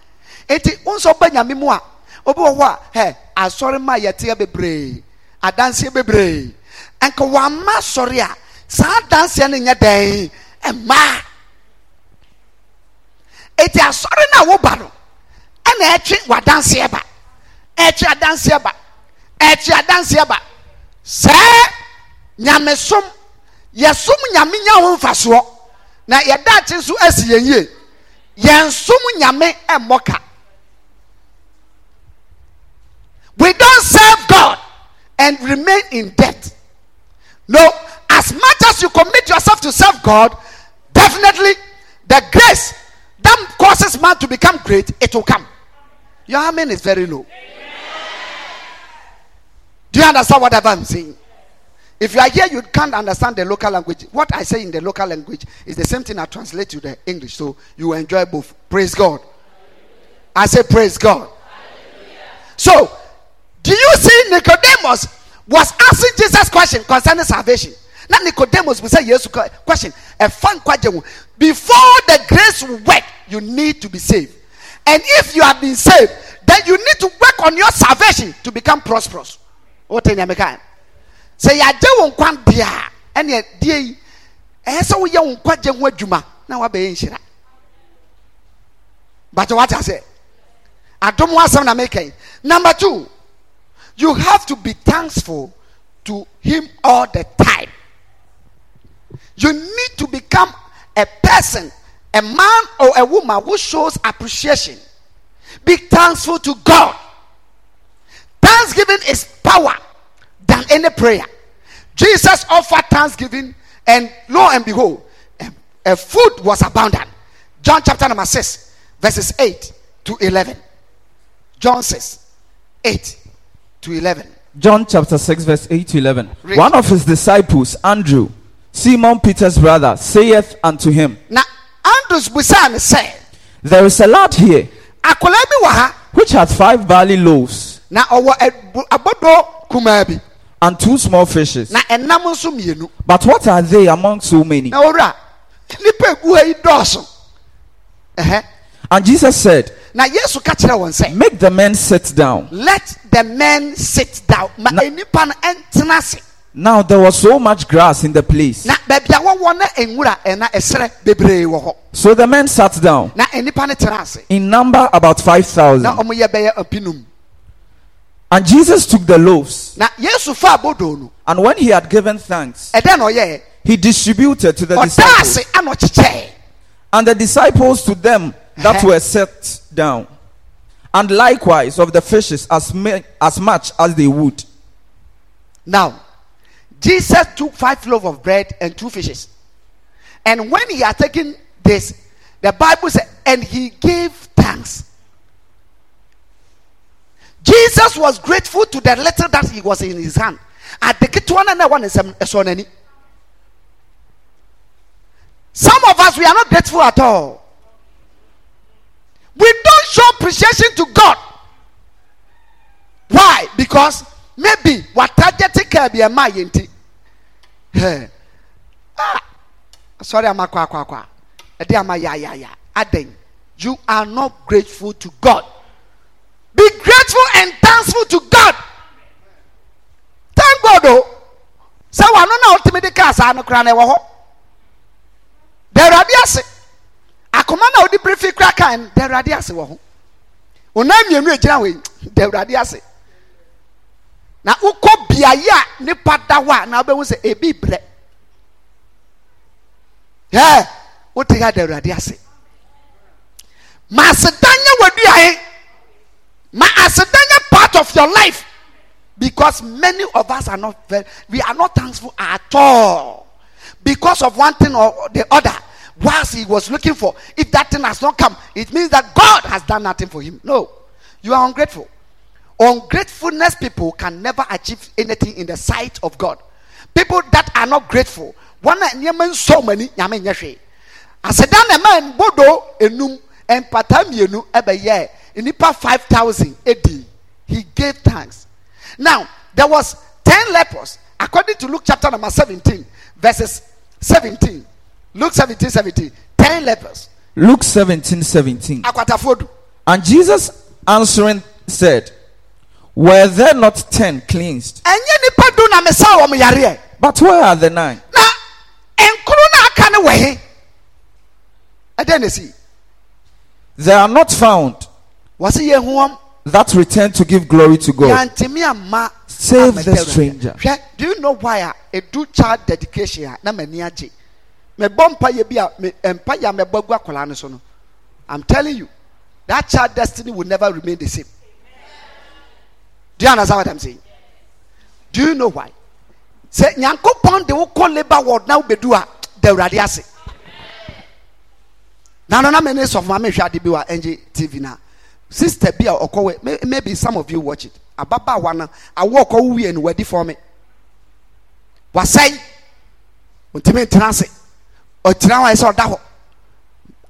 Eti wo nso wobɛ nyame mu a obi wɔ hɔ a hɛ asɔre ma yɛteɛ bebree adanseɛ bebree. Nka wama asɔre a saa adanseɛ no nyɛ dɛn? Ɛmaa eti asɔre no a woba no ɛna ɛtwe wadanseɛ ba. Ɛtwe adanseɛ ba. Ɛtwe adanseɛ ba. Sɛ nyamesom yɛsom nyame nya ho mfasoɔ na yɛdaakye nso asi yɛn yie. Yɛnsom nyame ɛmmɔ ka. We don't serve god and remain in debt. No as much as you commit yourself to serve god definitely the grace that causes man to become great it will come. Your amen is very low. Do you understand whatever i'm saying? If you are here you can't understand the local language. What i say in the local language is the same thing i translate to the english. So you enjoy both. Praise god. I say praise god. So do you see nicodemus was asking jesus question concerning salvation na nicodemus will say yes question a fun question before the grace work you need to be saved. And if you have been saved then you need to work on your salvation to become prosperous. What in America? sɛ yɛagye wo nkwa deɛ a ɛne deɛ yi ɛyɛ sɛ woyɛ wo nkwagye ho adwuma. Na woabɛyɛ nhyira but what I say ho asɛm na meka yi number two you have to be thankful to him all the time you need to become a person a man or a woman who shows appreciation be thankful to god thanksgiving is power than any prayer. Jesus offered thanksgiving, and lo and behold, a, food was abundant. John chapter number 6, verses 8 to 11. John 6, 8 to 11. John chapter 6, verse 8 to 11. Read. One of his disciples, Andrew, Simon Peter's brother, saith unto him, Now, Andrews Busan said, There is a lad here Akola bi wɔ which hath five barley loaves na ɔwɔ abodo kumaa bi and two small fishes. na ɛnam nso mmienu But what are they among so many? na owura nipa egu ha yi dɔɔso ɛhɛ And Jesus said, na yesu ka kyerɛ wɔn sɛ Make the men sit down. let the men sit down ma Na- nipa no ɛntena ase Now there was so much grass in the place. na baabi a wɔwɔ na nwura ɛna ɛsrɛ bebree wɔ hɔ. So the men sat down, na nipa no tena ase in number about na 5,000. wɔn yɛ bɛyɛ apinum And Jesus took the loaves, na yesu fa abodo no. And when he had given thanks, ɛdɛ na ɔyɛ he distributed to the disciples, ase ana ɔkyekyɛ and the disciples to them that were set down, and likewise of the fishes as, ma- as much as they would. now jesus took five loaves of bread and two fishes. And when he had taken this the bible said and he gave thanks. Jesus was grateful to the little that he was in his hand. Some of us we are not grateful at all. We don't show appreciation to god. Why? Because maybe watargete kaa bi ɛma yɛ nti Hɛ. Ah, sorry ama kɔ akɔ akɔ a ɛde ama yayaya adan you are not grateful to god. Be grateful and thankful to god. Thank god o sɛ wano na ɔtumi de kaa saa no koraa na ɛwɔ hɔ da awurade ase akoma na ɔde bere fi kora kan no da awurade ase wɔ ho onam mmienu a gyina hɔ yi da awurade ase na wokɔ beaeɛ a nipa da na wobɛhu sɛ ebi brɛ. Ɛ wote ha da awurade ase. Ma aseda nyɛ w'aduane ma aseda part of your life. Because because many of us are not very, we are not thankful at all. Because of one thing or the other. Whilst he was looking for if that thing has not come it means that god has done nothing for him. No. You are ungrateful ungratefulness people can never achieve anything in the sight of god. People that are not grateful one a nneɛma wɔn ani nyame nyɛ hwee. Aseda na ɛma bodo enum mpata mmienu ɛbɛyɛ nipa five thousand edi he gave thanks. Now there was ten lepers according to luke chapter number seventeen verses seventeen. Luke seventeen seventeen ten lepers. Luke 17 17. And Jesus answering said, Were there not ten cleansed? ɛnyɛ nipa du na mesa wɔn yareɛ But where are the nine? na nkuru na aka ne wɔ he ɛdɛn na si They are not found wɔsi yɛn ho wɔm. that return to give glory to God. Save the stranger. do you know why a edu child dedication a na m'ani agye mɛbɔ mpaeɛ bi a me eh, mpaeɛ a mɛbɔ gu akwadaa no so no i'm telling you that child destiny will never remain the same do you understand what i'm saying? Do you know why? Sɛ nyankopɔn de wo kɔ labour ward na wobedu a da awurade ase. Na no na me ne sɔfo ma mehwɛ ade bi wɔ NG tv na. Sister bi a maybe some of you watch it. Ababaawa no awo ɔkɔ wuwie no wadi fɔ me. Wasɛn ntumi ntena ase. Ɔtena hɔ a ɛsɛ ɔda hɔ.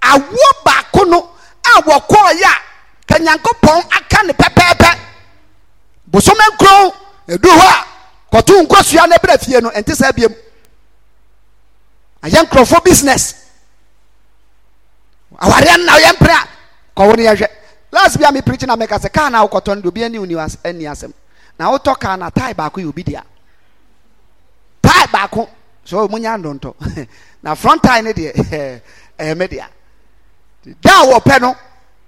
Awo baako no a wɔkɔɔ yɛ a ka nyankopɔn aka ne pɛpɛɛpɛ bosome nkron edu hɔ a kɔto nkosua na ebere fie no ɛnte sɛ ebiem ayɛ nkurɔfoɔ business. Awareɛ no na ɔyɛ mpere a kɔwo no yɛhwɛ. Last bi a me preach na meka sɛ kaa na wokɔtɔ no de obi ani wo ni asɛm. Na wotɔ kaa na tae baako yɛ obi dea. Tae baako so monya ndontɔ. Na front tae no deɛ ɛyɛ me dea. Da a wɔpɛ no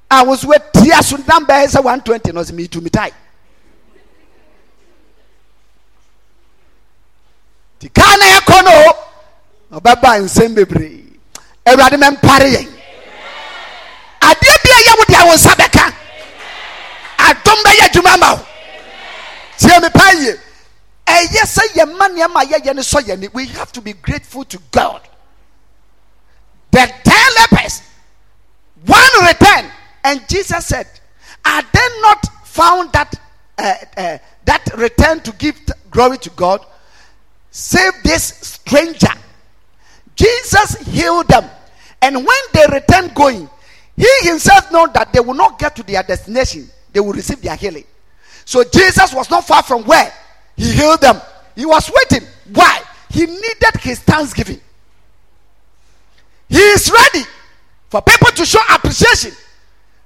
a wo so watia so nam bɛyɛ sɛ 120 no sɛ metu me tae nti kaa na yɛkɔ no ɔbɛba nsɛm bebree. Awurade mɛmpare yɛn. Adeɛ bi a ɛyɛ wo deɛ wo nsa bɛka. Adom bɛyɛ adwuma ma wo. Tie me yie ɛyɛ sɛ yɛma nneɛma yɛyɛ no sɔ yɛni we have to be grateful to god. The ten lepers one returned and jesus said are they not found that uh, uh, that return to give glory to god save this stranger Jesus healed them. And when they returned going, he himself know that they will not get to their destination. They will receive their healing. So Jesus was not far from where he healed them. He was waiting. Why? He needed his thanksgiving. He is ready for people to show appreciation.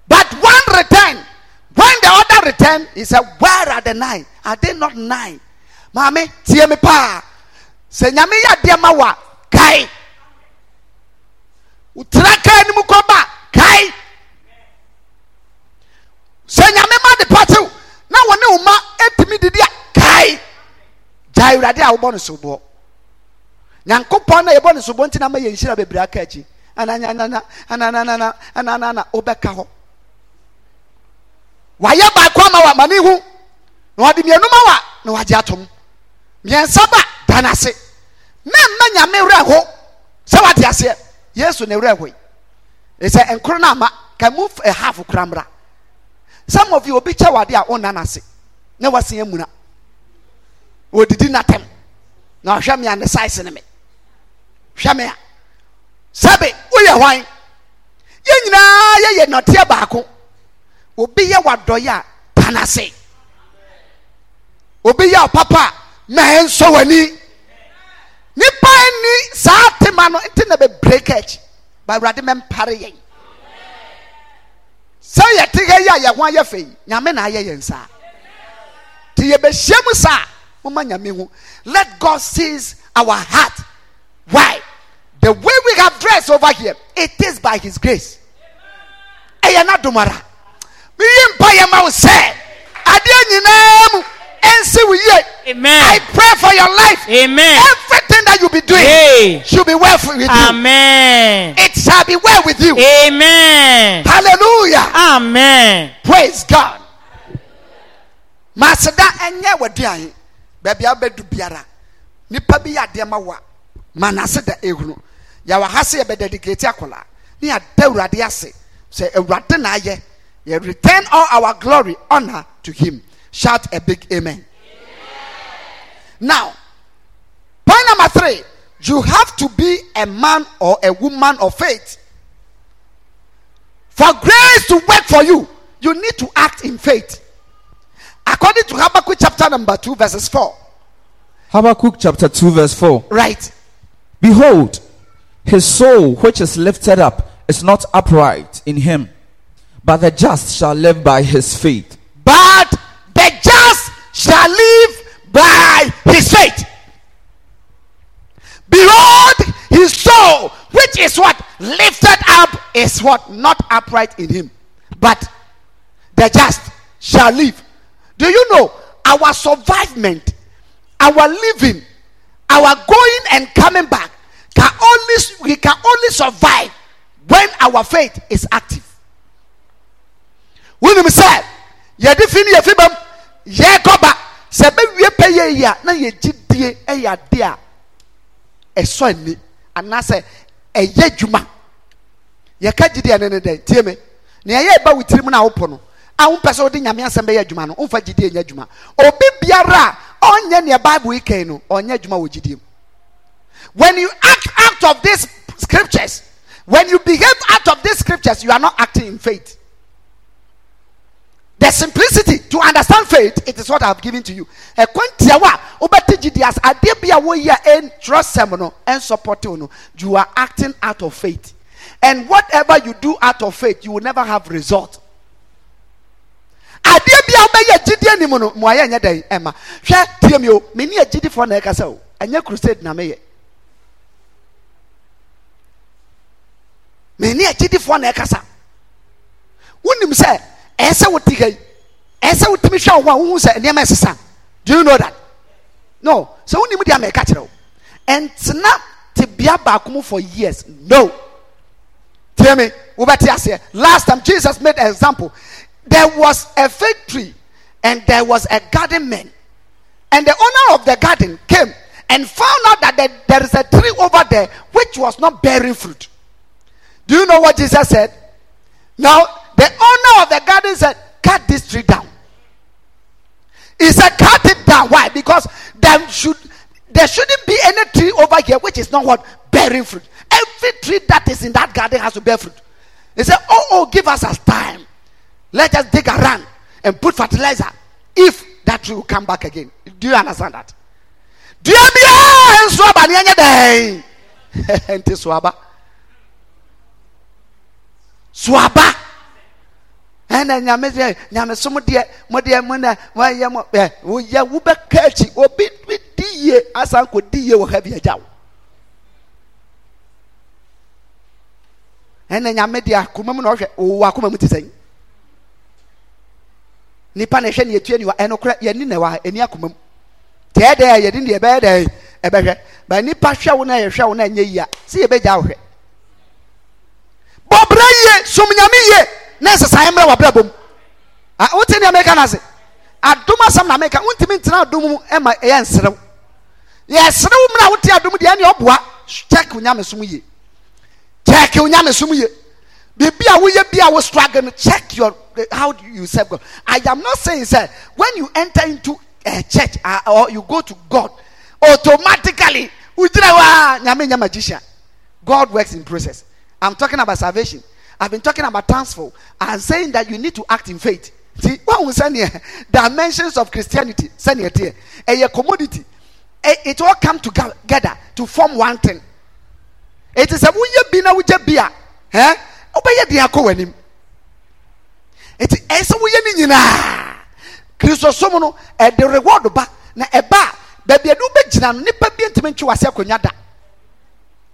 But one returned. When the other returned, he said, Where are the nine? Are they not nine? Mommy, tie me pa. Sɛ nyame yɛ adeɛ ma wa kae. Wotena kaa no mu kɔba kae. Sɛ nyame ma de patew na wɔne wo ma atumi didi a kae. Gyae awurade a wobɔ no soboɔ. Nyankopɔn na yɛbɔ no soboɔ nti na ma yɛ nhyira bebree aka akyi. Ananana wobɛka hɔ. Wayɛ baako ama wa ma ne hu. Na wɔde mmienu ma wa na wagye atom. Mmiɛnsa ba da n'ase. Na mma nyame werɛ ho. Sɛ wate aseɛ yesu ne werɛ hoi ɛsɛ nkoro no ama ka mu a half kora some of you obi kyɛ wade a wonna n'ase. Na wasen amuna wɔdidi n'atɛm na ɔhwɛ me a ne size ne me. Hwɛ me a. Sɛbe woyɛ hwan? Yɛn nyinaa yɛyɛ nɔteɛ baako. Obi yɛ wadɔyɛ a da n'ase. Obi yɛ ɔpapa a ma ɛnsɔ w'ani nipa ni saa tema no nti na bebree ka akyi ba awurade mɛmpare yɛn. Sɛ yɛte ha yi a yɛn ho ayɛ fɛ yi nyame na ayɛ yɛn saa. Nti yɛbɛhyia mu saa moma nyame ho. Let god sees our heart. Why? The way we have dressed over here it is by his grace. Ɛyɛ n'adomara meyi mpa yɛ ma wo sɛ adeɛ nyinaa mu ɛnsi wo yie. Amen. i pray for your life. Amen. Everything that you be doing Hey. should be well with you. Amen. it shall be well with you. Amen. Ah. hallelujah. Amen. praise god. Maaseda ɛnyɛ w'aduane baabi a wobɛdu biara. Nipa bi yɛ adeɛ ma wo a ma n'aseda ehunu yɛwɔ ha se yɛbɛdedicate akwadaa ne yɛada awurade ase. Sɛ awurade na ayɛ yɛ return all our glory honour to him. Shout a big amen. Now point number three you have to be a man or a woman of faith for grace to work for you you need to act in faith according to habakkuk chapter number 2 verses 4 Habakkuk chapter 2, verse 4. right Behold, his soul which is lifted up is not upright in him, but the just shall live by his faith. but the just shall live by his faith. Behold, his soul, which is what lifted up, is what not upright in him, but the just shall live. Do you know our survivement, our living, our going and coming back can only we can only survive when our faith is active. wonim sɛ yɛde fi ne yɛfi bam yɛkɔba sɛ bɛwie pɛ yɛ yi a na yɛgyidie ɛyɛ ade a ɛsɔ ani anaasɛ ɛyɛ dwuma yɛka gyidie ne ne dɛ tie me nea ɛyɛ ɛba wo tirim no. A wopɔ no a wompɛ sɛ wode nyame asɛm bɛyɛ adwuma no womfa gyidie nyɛ adwuma obi biara a ɔnyɛ nea bible yi kan no ɔnyɛ adwuma wɔ gyidie mu when you act out of these scriptures when you behave out of these scriptures you are not acting in faith the simplicity to understand faith it is what i have given to you. A wobɛte gyidi as adeɛ bi a woyɛ ɛntrɔsɛm no ɛnsupporte no you are acting out of faith. And whatever you do out of faith you will never have result. Adeɛ bi a wobɛyɛ gyidi anim no mo ayɛ nyɛ dɛn ɛma hwɛ tie mi o meni agyidifoɔ na ɛkasa o. Ɛnyɛ crusade na meyɛ meni agyidifoɔ na ɛkasa wonim sɛ hwɛ sɛ nneɛma ɛsesa do you know that? No. Sɛ wonim deɛ ama ɛka kyerɛ wo ɛntena tebea baako mu for years. No. Tie me wobɛte aseɛ last time jesus made an example there was a fig tree and there was a garden man. And the owner of the garden came and found out that there- there is a tree over there which was not bearing fruit. Do you know what jesus said? Now, the owner of the garden said, Cut this tree down. He said, Cut it down. Why? Because there should there shouldn't be any tree over here which is not what bearing fruit. Every tree that is in that garden has to bear fruit. He said, Oh, oh, give us a time. Let us dig around and put fertilizer. If that tree will come back again. Do you understand that? Do you me? Ah, swaba swaba. Ɛna nyame sɛ nyamesom deɛ modeɛ mo na moayɛ mo ɛ woyɛ wobɛka akyi obi bi di yie asan kɔdi yie wɔ ha bi agya wo ɛna nyame deɛ akoma mu na ɔhwɛ owó akoma mu te sɛn nipa na ɛhwɛ ne yɛtua niwa ɛnokorɛ yɛni na ɛwɔ ha ɛni akoma mu tɛɛ dɛ yɛde ne yɛbɛyɛ dɛ ɛbɛhwɛ ba nipa hwɛ wo na yɛhwɛ wo na ɛnyɛ yie a sɛ yɛbɛgya wo hwɛ bɔbrɛ yie som nyame yie na nsesaeɛ mmerɛ wabrɛ bom Ah, wote ne amɛka no ase adom asɛm na meka wontumi ntena adom mu ɛma ɛyɛ nserew yɛserew mmerɛ a wote adom deɛ ne ɔboa kyɛk wo nyame som yie check wo nyame som yie biribi a woyɛ bi a wo struggle. Check your how you serve God? I am not saying sir when you enter into a church uh, or you go to God automatically wogyina hɔ a nyame nyɛ magician. God works in process. I'm talking about salvation I've been talking about transfer I'm saying that you need to act in faith. See what we say here? Dimensions of Christianity send here a commodity. Eh, it all come together to form one thing. Eti sɛ woyɛ bi na wogya bi a ɛ wobɛyɛ deɛ akɔ w'anim eti ɛyɛ sɛ woyɛ ne nyinaa kristosom no ɛde reward ba. Na ɛba a baabi a de wobɛgyina no nipa bi ntumi ntwe wase akonnwa da.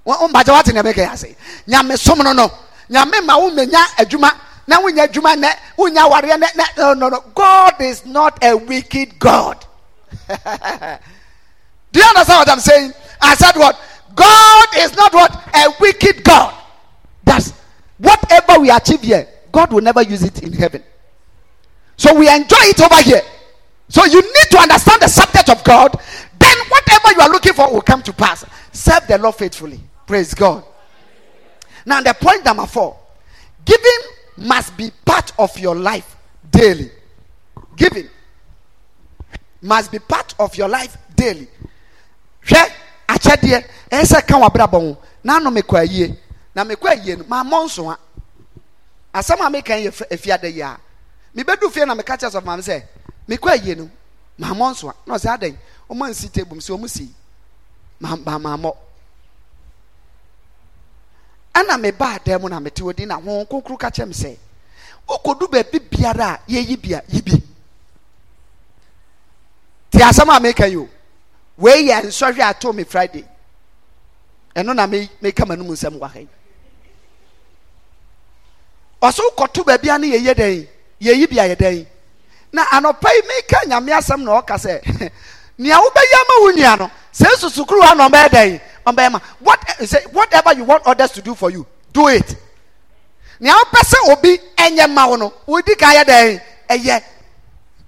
Wate nea mɛka yɛ ase nyame som no no nyame ma wo menya adwuma na wonya adwuma nɛ wonya awareɛ nɛ nɛ no no no god is not a wicked god Do you understand what I'm saying? I said what? God is not what? A wicked God. That's whatever we achieve here, God will never use it in heaven. So we enjoy it over here. So you need to understand the subject of God. Then whatever you are looking for will come to pass. Serve the Lord faithfully. Praise God. Now, the point number four giving must be part of your life daily. Giving must be part of your life daily. Hwɛ akyɛdeɛ ɛyɛ sɛ ka w'abrabɔ ho. N'ano mekɔ ayie na mekɔ ayie no maa mɔ nsoa asɛm a meka yɛ efiada yi a mebɛdu fie na meka kyerɛ sɔfo maame sɛ mekɔ ayie no maa mɔ nsoa na ɔsɛ adan ɔmo ansi table mu sɛ ɔmo si maa maa mɔ ɛna mebaa dan mu na mete din na ho kokoro ka kyerɛ me sɛ wokɔdu baabi biara a yɛyi bia yi te asɛm a meka yi o wei yɛ nsɔhwɛ a ato me friday. Ɛno na me- meka m'anom nsɛm wɔ ha yi. Ɔso kɔto baabi a yɛyɛ dɛn yɛyi bia yɛ dɛn. Na anɔpa yi meka nyame asɛm na ɔka sɛ nea wobɛyɛ ama wo nua no sɛ susukuru ha na dɛn? ma what eh, say whatever you want others to do for you do it. Nea wopɛ sɛ obi ɛnyɛ ma wo no wodi ka yɛ dɛn ɛyɛ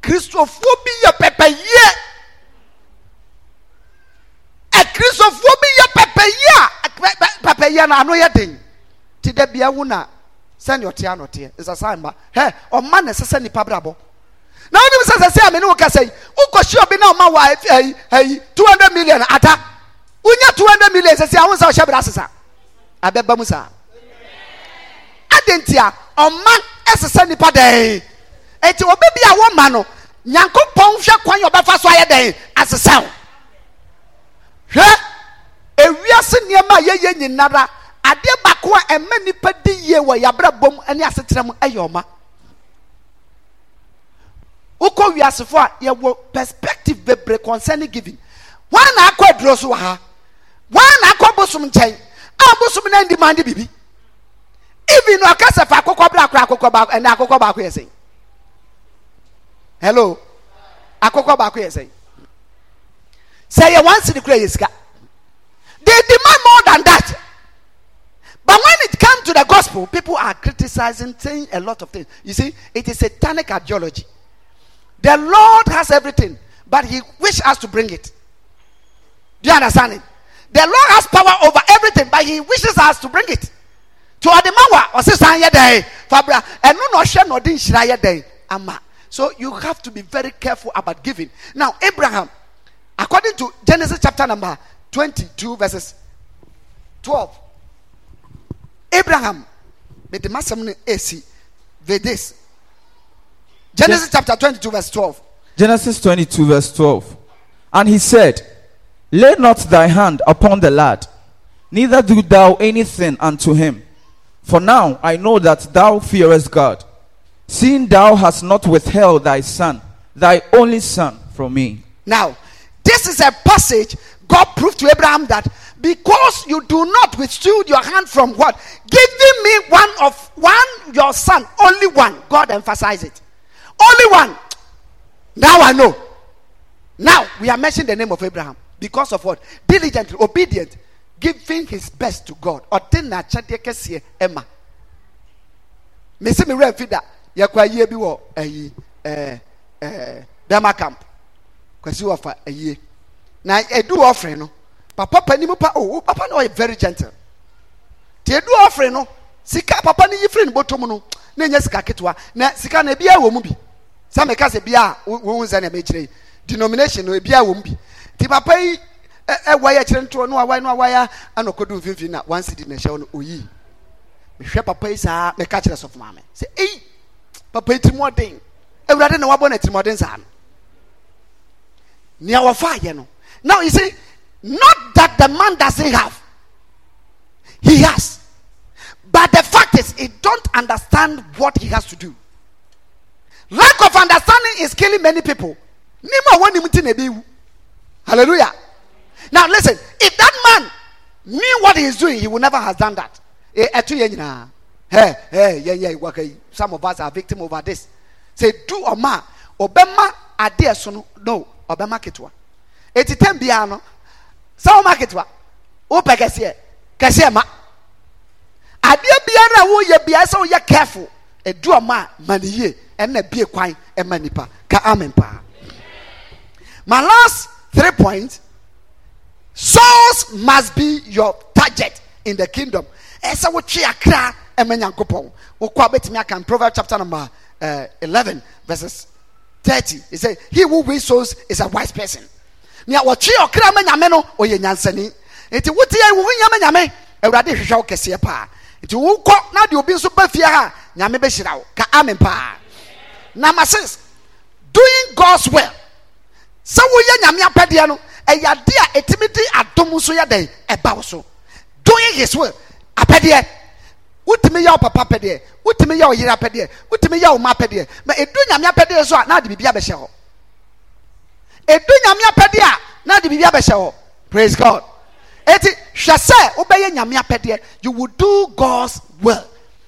kristofoɔ bi yɛ pɛpɛyɛ akristofoɔ bi yɛ pɛpɛyɛ a pɛ- pɛ- pɛpɛyɛ no ano yɛ den ti da bia wo na sɛnea ɔte ano teɛ ɛsɛ san ba hɛ ɔma na ɛsɛ sɛ nipa brabɔ na wonim sɛ sɛ sɛ a me ne wo wokɔhyia obi na ɔma wɔ ayi ayi two hundred million ata wonya two hundred million sɛ sɛ a wo nsa ɔhyɛ bra sesa abɛba mu saa adi nti a ɔma ɛsesa nipa dɛn eti obi bi a wɔma no nyankopɔn hwɛ kwan ɔbɛfa so ayɛ dɛn asesa wo hwɛ ewiase nneɛma a yɛyɛ nyinara adeɛ baako a ɛmɛ nipa di yie wɔ yabra bom ɛne asetena mu ɛyɛ ɔma. Wokɔ wiasefo a yɛwɔ perspective bebree concerning giving. Wɔn na akɔ aduro so wɔ ha wɔn na akɔ bosom nkyɛn a bosom na ndi mandi bibi even ɔkasa fa akokɔ bra akora akokɔ baako ɛnna akokɔ baako yɛ sɛn hello? Akokɔ baako yɛ sɛn sɛ yɛ one city kura yɛ sika they demand more than that. But when it comes to the gospel people are criticizing saying a lot of things. You see it is satanic ideology. The lord has everything but he wish us to bring it. Do you understand it the lord has power over everything but he wishes us to bring it. To ɔde ma wa ɔsesan yɛ dɛn fabra na ɔhyɛ na ɔde nhyira yɛ ama. So you have to be very careful about giving. Now abraham according to genesis chapter number twenty-two verses twelve. Abraham mede masɛm no esi vedes. Genesis chapter twenty-two verse twelve. Genesis 22, verse 12. And he said, Lay not thy hand upon the lad, neither do thou anything unto him. For now I know that thou fearest God, seeing thou hast not withheld thy son, thy only son, from me. Now, this is a passage God proved to Abraham that because you do not withhold your hand from what? Giving me one of one, your son, only one. God emphasized it. Only one. Now I know. Now we are mentioning the name of Abraham because of what? Diligently, obedient, giving his best to God. Ɔte n'akyɛdeɛ kɛseɛ ɛma. Mesi mi wura fi da. Yɛkɔ ayie bi wɔ ɛyi ɛɛ ɛɛ bɛma camp. Kwasi na edu ɔfre no papa panim pa o papa no ɔyɛ very gentle. Te edu ɔfre no sika papa no yi firi ne bɔtɔm no na enye sika ketewa. Na sika na ebia wɔ mu bi. Sɛ meka sɛ a wo nsa na mekyerɛ yi. Denomination no ebia wɔ mu bi te papa yi ɛwɔ yɛ kyerɛ ntoɔ no awae no awae a ɛna ɔkɔdu mfimfini na one cedi na ɛhyɛ no oyi. Mehwɛ papa yi saa meka kyerɛ sɔfo maame. Sɛ eyi papa yi tirim ɔden ewurade na wabɔ na ɔden saa no. Nea wɔfa ayɛ no. Now you see not that the man doesn't have. He has. But the fact is he don't understand what he has to do. Lack of understanding is killing many people. Wɔn nim ti na ebi wu hallelujah. Now listen if that man knew what he is doing he would never have done that. Eh, ɛto yɛ nyinaa hɛ hɛ yɛ yɛ waka yi some of us are victim over this. Say do ɔma a ɔbɛma adeɛ so no no ɔbɛma ketewa eti tɛm biara no sɛ ɔma ketewa wopɛ kɛseɛ kɛseɛ ma. Adeɛ biara a woyɛ biara sɛ woyɛ careful. Edu ɔma a ma ne yie ɛna bie kwan ɛma nipa. Ka amen paa My last three points souls must be your target in the kingdom. Ɛsɛ wotwe akra ɛmɛ nyankopɔn. Wokɔ a bɛtumi aka Proverbs chapter number uh, 11 verses 30. He said, He who wins souls is a wise person. Nea wɔtwe ɔkra ma nyame no ɔyɛ nyansani. Nti wote yɛ wo nyame nyame Awurade hwehwɛ wo kɛseɛ paa. Nti wokɔ na de obi nso ba fie ha nyame bɛhyira wo. Ka amen paa. Number six, doing God's will. Sɛ woyɛ nyame apɛdeɛ no ɛyɛ ade a ɛtumi de adom nso yɛ dɛn? Ɛba wo so. Doing his will apɛdeɛ. Wotumi yɛ wo papa apɛdeɛ wotumi yɛ wo yere apɛdeɛ wotumi yɛ wo ma apɛdeɛ. Ma ɛdu nyame apɛdeɛ so a na ade biribi abɛhyɛ hɔ. Ɛdu nyame apɛdeɛ a na ade biribi abɛhyɛ hɔ. Praise god. Eti hwɛ sɛ wobɛyɛ nyame apɛdeɛ you will do god's will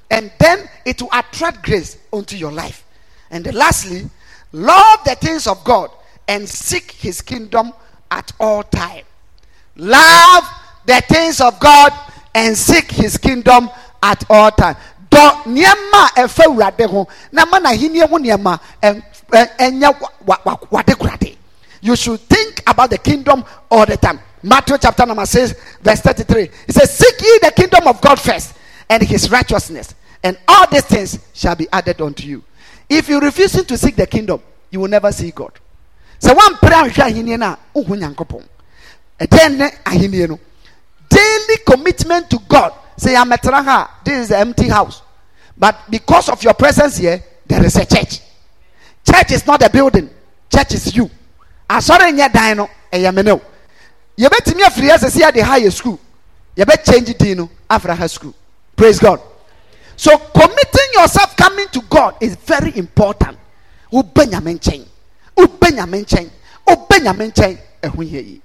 and then it will attract grace onto your life. And then lastly love the things of god and seek his kingdom at all time. Love the things of god and seek his kingdom at all time. Ho na ma ho wade you should think about the kingdom all the time. Matthew chapter number six verse thirty-three. It says seek ye the kingdom of god first and his righteousness and all these things shall be added unto you. If you refusing to seek the kingdom you will never see god sɛ wampere anhwɛ ahenni no a wohu nyankopɔn. Ɛdɛn ne ahenni no daily commitment to god say yɛamɛtena ha a, this is an empty house. But because of your presence here there is a church. Church is not a building. Church is you. Asɔre nyɛ dan no ɛyɛ me ne wo. Yɛbɛtumi afiri ha sɛ sɛ yɛde ha yɛ school yɛbɛchange din no afra ha school. Praise god. So committing yourself coming to god is very important. Wobɛ nyame nkyɛn wobɛ nyame nkyɛn. Wobɛ nyame nkyɛn. Ɛho yɛ yi.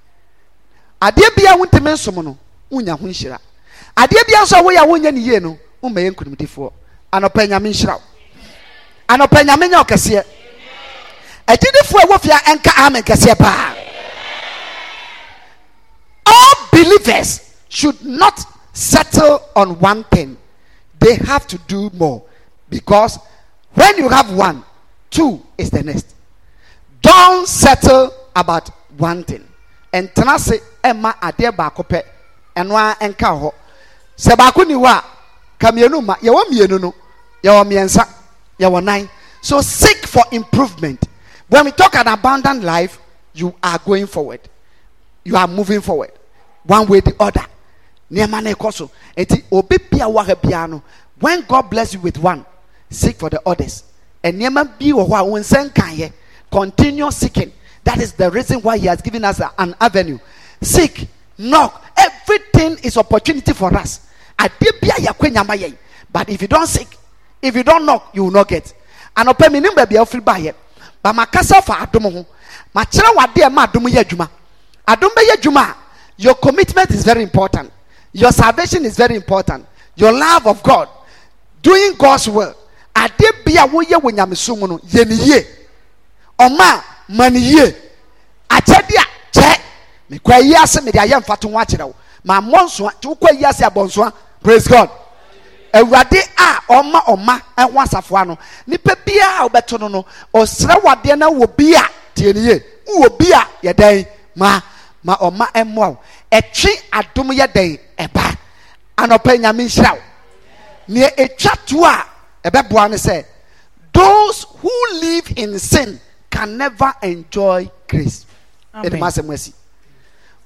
Adeɛ bia wontumi nsom no wonya ho nhyira. Adeɛ bia nso a woyɛ a wonyɛ ne yie no woma yɛ nkonimdifoɔ. Anɔpɛ nyame nhyira wo. Anɔpɛ nyame nyɛ wo kɛseɛ. Agyidifoɔ a ɛwɔ fia ɛnka amen kɛseɛ paa. All believers should not settle on one thing. They have to do more. Because when you have one two is the next don't settle about one thing. Ɛntena se ɛma adeɛ baako pɛ. Ɛno a ɛnka hɔ sɛ baako ni hɔ a ka mmienu ma yɛwɔ mmienu no so seek for improvement. When we talk an abundant life you are going forward. You are moving forward one way the other. Nneɛma no ɛkɔ obi bia wɔ ha no when god bless you with one seek for the others. Nneɛma bi wɔ hɔ a wɔn nsa nkan yɛ continue seeking. That is the reason why he has given us an avenue. Seek knock. Everything is opportunity for us. But if you don seek if you don knock you will not get. Anɔpɛ mi ni baabi a ofiri ba yɛ ba ma kasa fa adum ho ma kyerɛ wa adeɛ ma adum yɛ adwuma adum bɛ yɛ adwuma a your commitment is very important. Your salvation is very important. Your love of god. Doing god's will adeɛ bi a woyɛ wɔ nyamesom no yɛ ne yie ɔma a ma ne yie. Akyɛde a kyɛ. Mekɔ ayi ase mede ayɛ mfato ho akyerɛ wo. Ma mmɔ nsoa nti wokɔ ayi ase abɔ nsoa praise god. Awurade a ɔma ɔma ɛho asafo ano nipa biara a wobɛto no no ɔsrɛ wadeɛ na wɔ bi a tie ne yie wɔ bi a yɛdan ma ma ɔma ɛmmoa wo. Ɛtwe adom yɛ dɛn? Ɛba. Anɔpɛ nyame nhyira wo. Nea ɛtwa to a ɛbɛboa no sɛ those who live in sin can never enjoy grace. Amen. ɛde ma asɛm asi.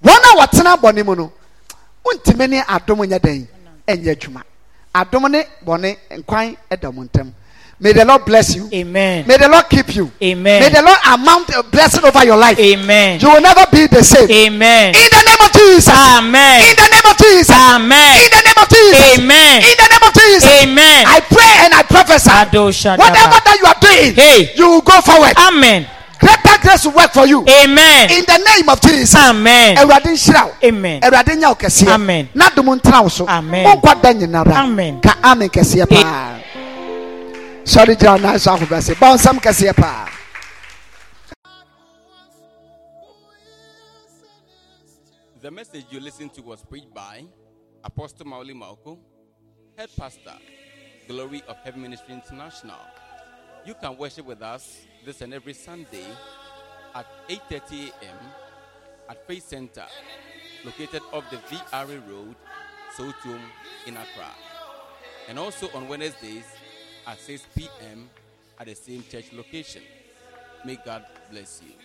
Wɔn a wɔtena bɔne mu no wontumi ne adom nyɛ dɛn? Ɛnyɛ adwuma. Adom ne bɔne nkwan ɛda mu ntam may the lord bless you Amen. may the lord keep you Amen. may the lord amount a blessing over your life Amen. you will never be the same Amen. in the name of jesus Amen. in the name of jesus Amen. in the name of jesus Amen. in the name of jesus Amen. i pray and i prophesy whatever that you are doing Hey. you will go forward Amen. greater grace will work for you Amen. in the name of jesus Amen. awurade nhyira wo Amen. awurade nya wo kɛseɛ Amen. na dom ntena wo so Amen. wonkɔ da nyinara Amen. ka amen kɛseɛ paa sɔre gyina wo nan so ahobɛse bɔ nsɛm kɛseɛ paa The message you listened to was preached by Apostle Mauli Malko, Head Pastor, Glory of Heaven Ministry International. You can worship with us this and every Sunday at 8:30 a.m. at Faith Center, located off the VRA Road, Sotum, in Accra, and also on Wednesdays at 6 p.m. at the same church location. May God bless you.